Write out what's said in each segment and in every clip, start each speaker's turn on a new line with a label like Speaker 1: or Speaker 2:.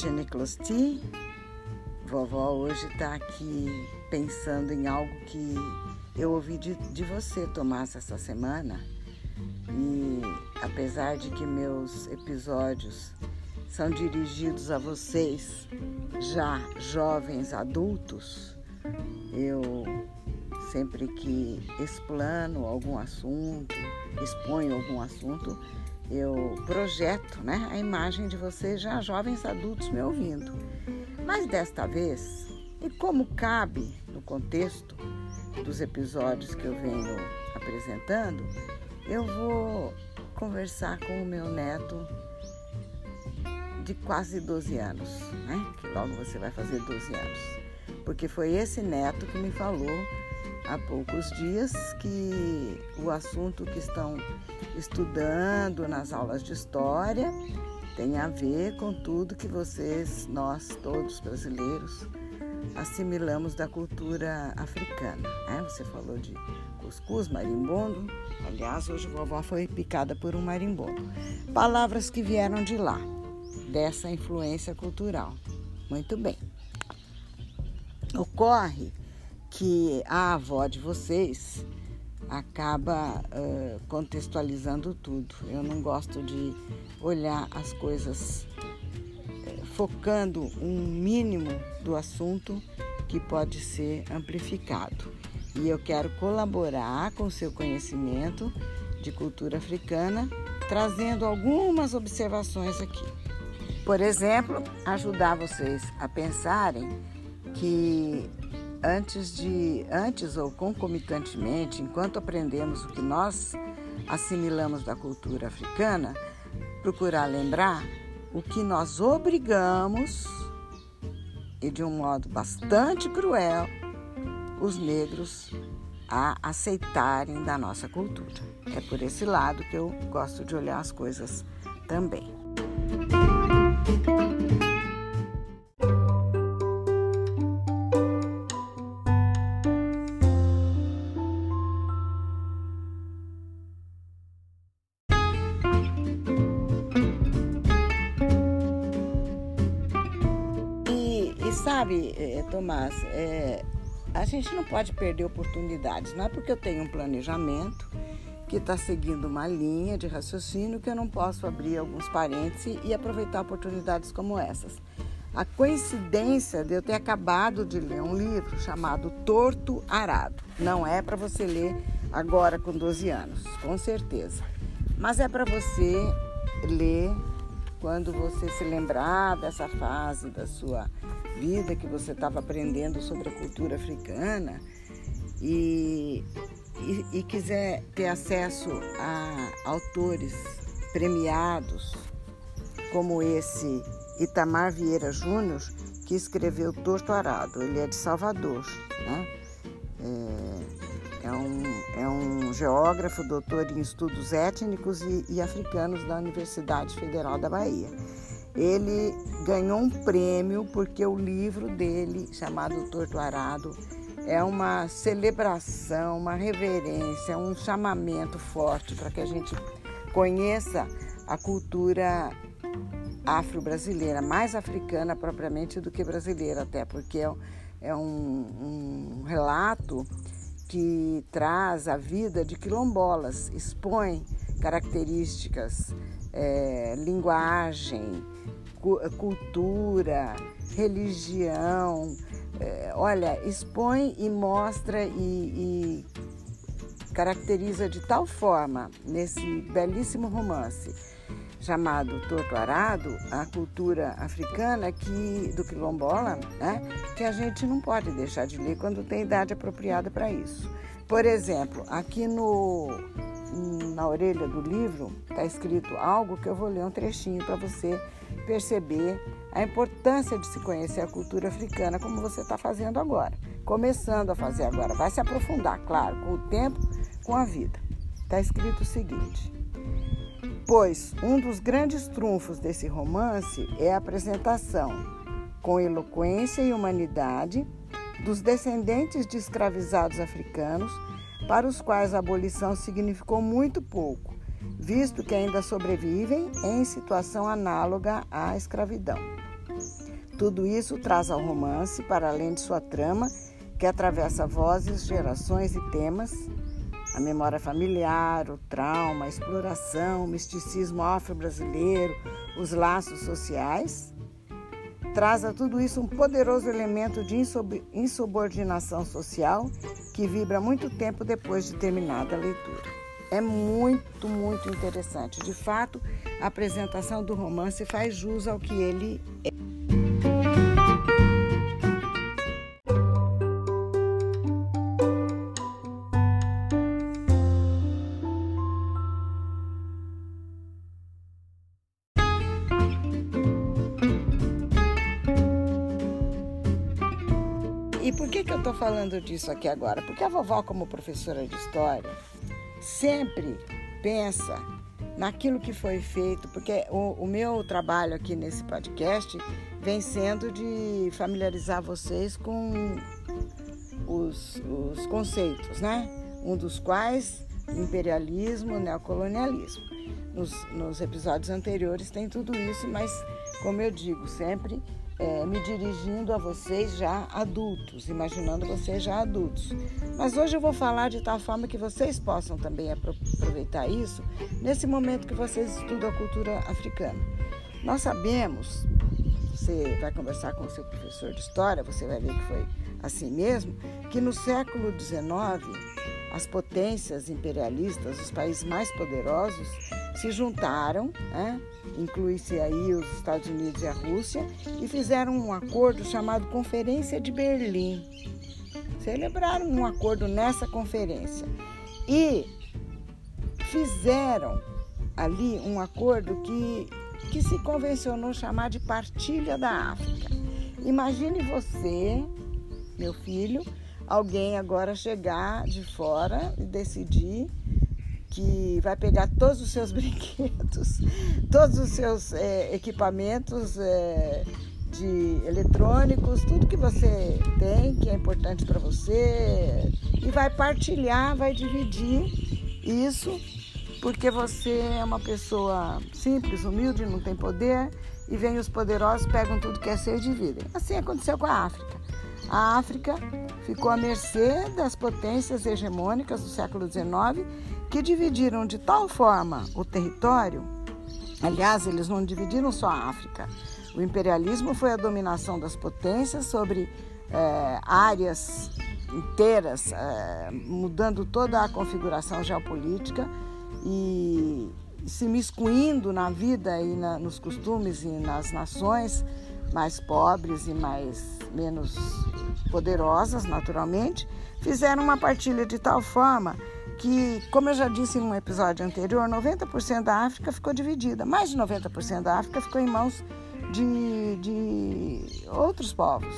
Speaker 1: Cotiniclosti. Vovó hoje está aqui pensando em algo que eu ouvi de, de você, Tomás, essa semana. E apesar de que meus episódios são dirigidos a vocês, já jovens adultos, eu sempre que explano algum assunto, exponho algum assunto, eu projeto né, a imagem de vocês já jovens adultos me ouvindo. Mas desta vez, e como cabe no contexto dos episódios que eu venho apresentando, eu vou conversar com o meu neto de quase 12 anos, né? Que logo você vai fazer 12 anos. Porque foi esse neto que me falou há poucos dias que o assunto que estão estudando nas aulas de história tem a ver com tudo que vocês, nós todos brasileiros, assimilamos da cultura africana. Né? Você falou de cuscuz, marimbondo. Aliás, hoje vovó foi picada por um marimbondo. Palavras que vieram de lá, dessa influência cultural. Muito bem. Ocorre que a avó de vocês acaba uh, contextualizando tudo. Eu não gosto de olhar as coisas focando um mínimo do assunto que pode ser amplificado. E eu quero colaborar com seu conhecimento de cultura africana, trazendo algumas observações aqui. Por exemplo, ajudar vocês a pensarem que antes de antes ou concomitantemente, enquanto aprendemos o que nós assimilamos da cultura africana, procurar lembrar o que nós obrigamos e de um modo bastante cruel os negros a aceitarem da nossa cultura. É por esse lado que eu gosto de olhar as coisas também. Sabe, eh, Tomás, é, a gente não pode perder oportunidades. Não é porque eu tenho um planejamento que está seguindo uma linha de raciocínio que eu não posso abrir alguns parênteses e aproveitar oportunidades como essas. A coincidência de eu ter acabado de ler um livro chamado Torto Arado. Não é para você ler agora com 12 anos, com certeza. Mas é para você ler quando você se lembrar dessa fase da sua vida que você estava aprendendo sobre a cultura africana e, e, e quiser ter acesso a autores premiados como esse Itamar Vieira Júnior, que escreveu Torto Arado. Ele é de Salvador, né? É, é, um, é um geógrafo, doutor em estudos étnicos e, e africanos da Universidade Federal da Bahia. Ele ganhou um prêmio porque o livro dele, chamado Torto Arado, é uma celebração, uma reverência, um chamamento forte para que a gente conheça a cultura afro-brasileira, mais africana propriamente do que brasileira, até porque é, é um, um relato que traz a vida de quilombolas, expõe características, é, linguagem, cultura, religião. É, olha, expõe e mostra e, e caracteriza de tal forma nesse belíssimo romance chamado Torto Arado, a cultura africana que do quilombola, né, que a gente não pode deixar de ler quando tem idade apropriada para isso. Por exemplo, aqui no na orelha do livro está escrito algo que eu vou ler um trechinho para você perceber a importância de se conhecer a cultura africana, como você está fazendo agora, começando a fazer agora. Vai se aprofundar, claro, com o tempo, com a vida. Está escrito o seguinte: Pois um dos grandes trunfos desse romance é a apresentação, com eloquência e humanidade, dos descendentes de escravizados africanos para os quais a abolição significou muito pouco, visto que ainda sobrevivem em situação análoga à escravidão. Tudo isso traz ao romance, para além de sua trama, que atravessa vozes, gerações e temas, a memória familiar, o trauma, a exploração, o misticismo afro-brasileiro, os laços sociais, traz a tudo isso um poderoso elemento de insubordinação social que vibra muito tempo depois de terminada a leitura. É muito, muito interessante. De fato, a apresentação do romance faz jus ao que ele é. E por que, que eu estou falando disso aqui agora? Porque a vovó, como professora de história, sempre pensa naquilo que foi feito, porque o, o, meu trabalho aqui nesse podcast vem sendo de familiarizar vocês com os, os conceitos, né? Um dos quais imperialismo, neocolonialismo. Nos, nos episódios anteriores tem tudo isso, mas como eu digo sempre, é, me dirigindo a vocês já adultos, imaginando vocês já adultos. Mas hoje eu vou falar de tal forma que vocês possam também aproveitar isso nesse momento que vocês estudam a cultura africana. Nós sabemos, você vai conversar com o seu professor de história, você vai ver que foi assim mesmo, que no século XIX as potências imperialistas, os países mais poderosos, se juntaram, né? inclui-se aí os Estados Unidos e a Rússia, e fizeram um acordo chamado Conferência de Berlim. Celebraram um acordo nessa conferência e fizeram ali um acordo que, que se convencionou chamar de Partilha da África. Imagine você, meu filho, alguém agora chegar de fora e decidir que vai pegar todos os seus brinquedos, todos os seus é, equipamentos é, de eletrônicos, tudo que você tem que é importante para você e vai partilhar, vai dividir isso porque você é uma pessoa simples, humilde, não tem poder e vem os poderosos pegam tudo que é seu e dividem. Assim aconteceu com a África. A África ficou à mercê das potências hegemônicas do século XIX que dividiram de tal forma o território. Aliás, eles não dividiram só a África. O imperialismo foi a dominação das potências sobre é, áreas inteiras, é, mudando toda a configuração geopolítica e se miscuindo na vida e na, nos costumes e nas nações mais pobres e mais menos poderosas, naturalmente, fizeram uma partilha de tal forma que, como eu já disse em um episódio anterior, 90% da África ficou dividida. Mais de 90% da África ficou em mãos de, de outros povos.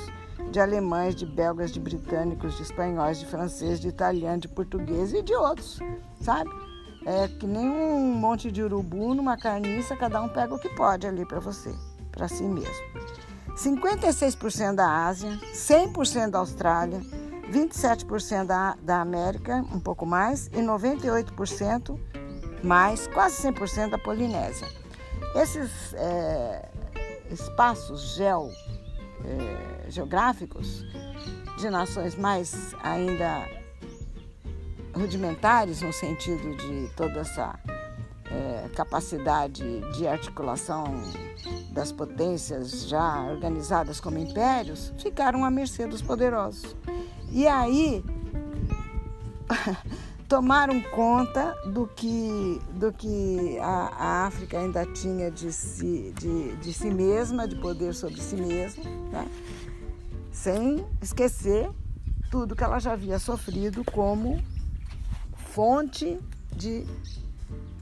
Speaker 1: De alemães, de belgas, de britânicos, de espanhóis, de franceses, de italianos, de portugueses e de outros, sabe? É que nem um monte de urubu numa carniça, cada um pega o que pode ali para você, para si mesmo. 56% da Ásia, 100% da Austrália, 27% da, da América, um pouco mais, e 98% mais, quase 100% da Polinésia. Esses é, espaços geo, é, geográficos de nações mais ainda rudimentares, no sentido de toda essa é, capacidade de articulação das potências já organizadas como impérios, ficaram à mercê dos poderosos. E aí tomaram conta do que, do que a, a África ainda tinha de si, de, de si mesma, de poder sobre si mesma, né? sem esquecer tudo que ela já havia sofrido como fonte de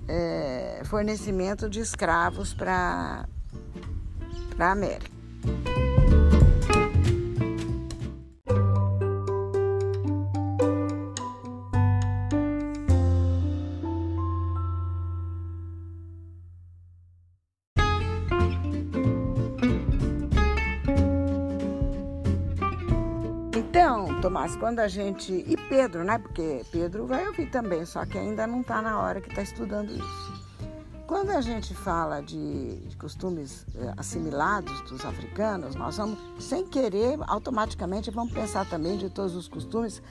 Speaker 1: é, fornecimento de escravos para a América. Tomás, quando a gente. E Pedro, né? Porque Pedro vai ouvir também, só que ainda não está na hora que está estudando isso. quando a gente fala de, de costumes eh, assimilados dos africanos, nós vamos, sem querer, automaticamente vamos pensar também de todos os costumes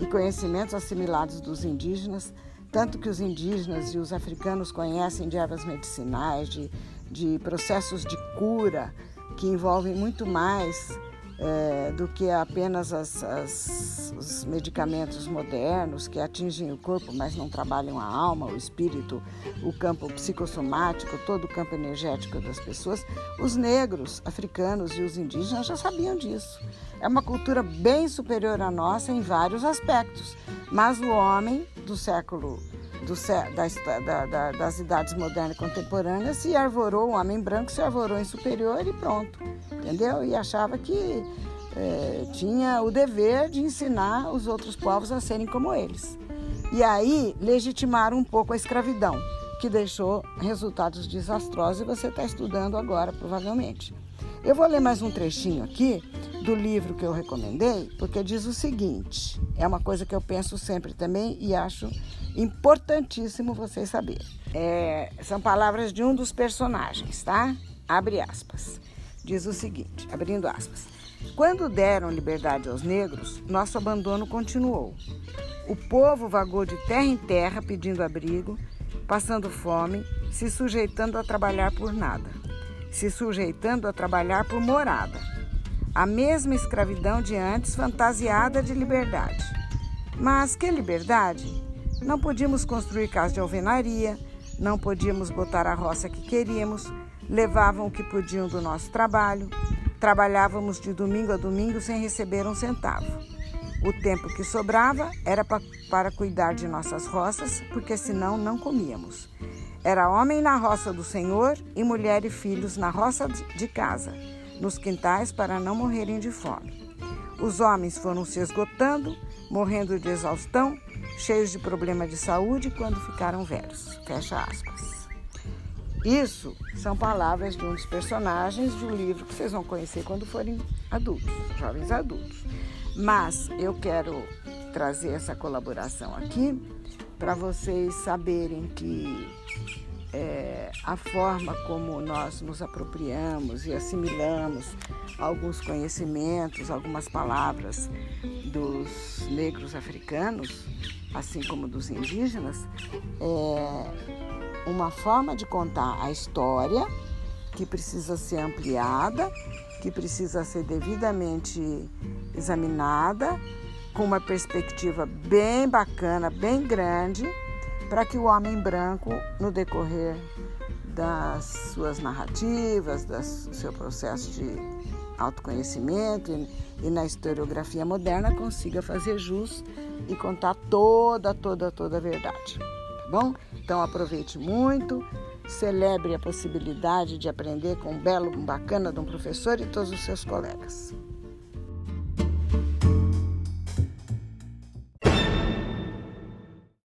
Speaker 1: e conhecimentos assimilados dos indígenas, tanto que os indígenas e os africanos conhecem de ervas medicinais, de, de processos de cura que envolvem muito mais é, do que apenas as, as, os medicamentos modernos que atingem o corpo, mas não trabalham a alma, o espírito, o campo psicossomático, todo o campo energético das pessoas. Os negros, africanos e os indígenas já sabiam disso. É uma cultura bem superior à nossa em vários aspectos, mas o homem do século do, da, da, das idades modernas e contemporâneas se arvorou, o homem branco se arvorou em superior e pronto entendeu? E achava que é, tinha o dever de ensinar os outros povos a serem como eles. E aí legitimaram um pouco a escravidão, que deixou resultados desastrosos e você está estudando agora, provavelmente. Eu vou ler mais um trechinho aqui do livro que eu recomendei, porque diz o seguinte: é uma coisa que eu penso sempre também e acho importantíssimo vocês saberem. É, são palavras de um dos personagens, tá? Abre aspas diz o seguinte, abrindo aspas: Quando deram liberdade aos negros, nosso abandono continuou. O povo vagou de terra em terra pedindo abrigo, passando fome, se sujeitando a trabalhar por nada, se sujeitando a trabalhar por morada. A mesma escravidão de antes, fantasiada de liberdade. Mas que liberdade? Não podíamos construir casa de alvenaria, não podíamos botar a roça que queríamos, levavam o que podiam do nosso trabalho, trabalhávamos de domingo a domingo sem receber um centavo. O tempo que sobrava era pa para cuidar de nossas roças, porque senão não comíamos. Era homem na roça do Senhor e mulher e filhos na roça de casa, nos quintais para não morrerem de fome. Os homens foram se esgotando, morrendo de exaustão, cheios de problema de saúde quando ficaram velhos. Fecha aspas. Isso são palavras de um dos personagens de um livro que vocês vão conhecer quando forem adultos, jovens adultos. Mas eu quero trazer essa colaboração aqui para vocês saberem que é, a forma como nós nos apropriamos e assimilamos alguns conhecimentos, algumas palavras dos negros africanos, assim como dos indígenas, é, uma forma de contar a história que precisa ser ampliada, que precisa ser devidamente examinada, com uma perspectiva bem bacana, bem grande, para que o homem branco, no decorrer das suas narrativas, do seu processo de autoconhecimento e, e na historiografia moderna, consiga fazer jus e contar toda, toda, toda a verdade. Tá bom? Então aproveite muito, celebre a possibilidade de aprender com um belo, um bacana de um professor e todos os seus colegas.